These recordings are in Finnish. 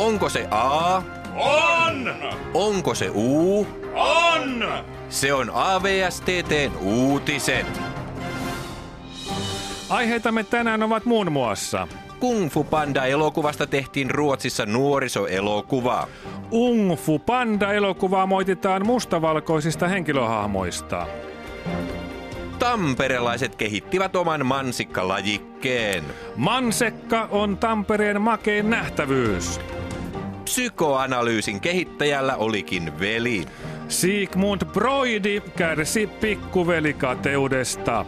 Onko se A? On! Onko se U? On! Se on AVSTTn uutiset. Aiheitamme tänään ovat muun muassa Kung Fu Panda-elokuvasta tehtiin Ruotsissa nuorisoelokuva. Ung Fu Panda-elokuvaa moititaan mustavalkoisista henkilöhahmoista. Tamperelaiset kehittivät oman mansikkalajikkeen. Mansekka on Tampereen makein nähtävyys. Psykoanalyysin kehittäjällä olikin veli. Sigmund Broidi kärsi pikkuvelikateudesta.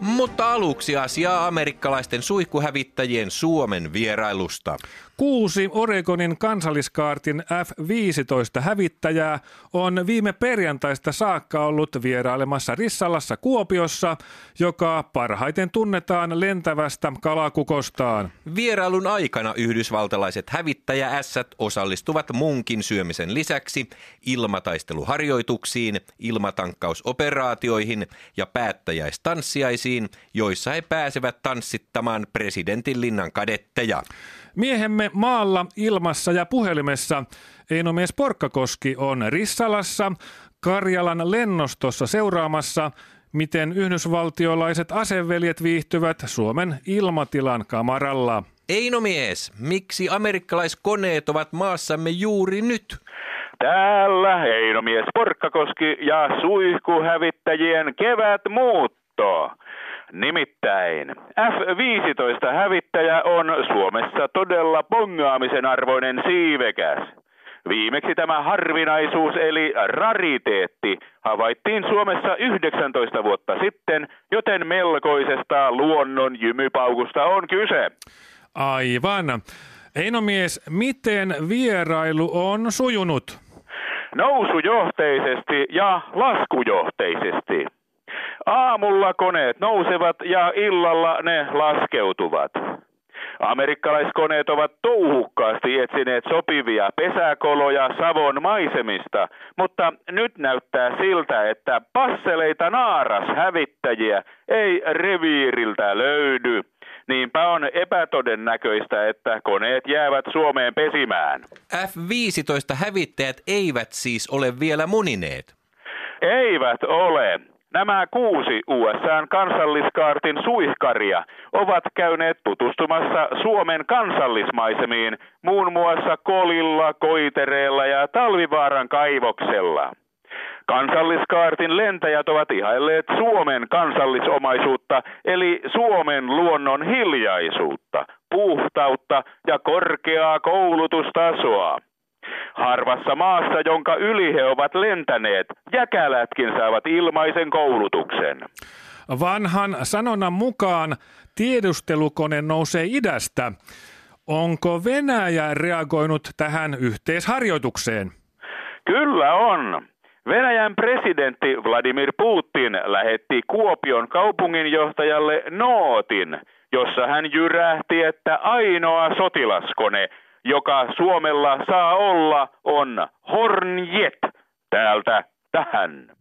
Mutta aluksi asiaa amerikkalaisten suihkuhävittäjien Suomen vierailusta. Kuusi Oregonin kansalliskaartin F-15 hävittäjää on viime perjantaista saakka ollut vierailemassa Rissalassa Kuopiossa, joka parhaiten tunnetaan lentävästä kalakukostaan. Vierailun aikana yhdysvaltalaiset hävittäjäässät osallistuvat munkin syömisen lisäksi ilmataisteluharjoituksiin, ilmatankkausoperaatioihin ja päättäjäistanssiaisiin, joissa he pääsevät tanssittamaan presidentin linnan kadetteja. Miehemme maalla, ilmassa ja puhelimessa Einomies Porkkakoski on Rissalassa Karjalan lennostossa seuraamassa, miten yhdysvaltiolaiset aseveljet viihtyvät Suomen ilmatilan kamaralla. Eino mies, miksi amerikkalaiskoneet ovat maassamme juuri nyt? Täällä Einomies Porkkakoski ja suihkuhävittäjien kevät muutto. Nimittäin F-15 hävittäjä on Suomessa todella pongaamisen arvoinen siivekäs. Viimeksi tämä harvinaisuus eli rariteetti havaittiin Suomessa 19 vuotta sitten, joten melkoisesta luonnon jymypaukusta on kyse. Aivan. Einomies, miten vierailu on sujunut? Nousujohteisesti ja laskujohteisesti. Aamulla koneet nousevat ja illalla ne laskeutuvat. Amerikkalaiskoneet ovat touhukkaasti etsineet sopivia pesäkoloja Savon maisemista, mutta nyt näyttää siltä, että passeleita naaras hävittäjiä ei reviiriltä löydy. Niinpä on epätodennäköistä, että koneet jäävät Suomeen pesimään. F-15 hävittäjät eivät siis ole vielä munineet. Eivät ole. Nämä kuusi USAn kansalliskaartin suihkaria ovat käyneet tutustumassa Suomen kansallismaisemiin muun muassa Kolilla, Koitereella ja Talvivaaran kaivoksella. Kansalliskaartin lentäjät ovat ihailleet Suomen kansallisomaisuutta, eli Suomen luonnon hiljaisuutta, puhtautta ja korkeaa koulutustasoa. Harvassa maassa, jonka yli he ovat lentäneet, jäkälätkin saavat ilmaisen koulutuksen. Vanhan sanonnan mukaan tiedustelukone nousee idästä. Onko Venäjä reagoinut tähän yhteisharjoitukseen? Kyllä on. Venäjän presidentti Vladimir Putin lähetti Kuopion kaupunginjohtajalle nootin, jossa hän jyrähti, että ainoa sotilaskone, joka Suomella saa olla, on Hornjet täältä tähän.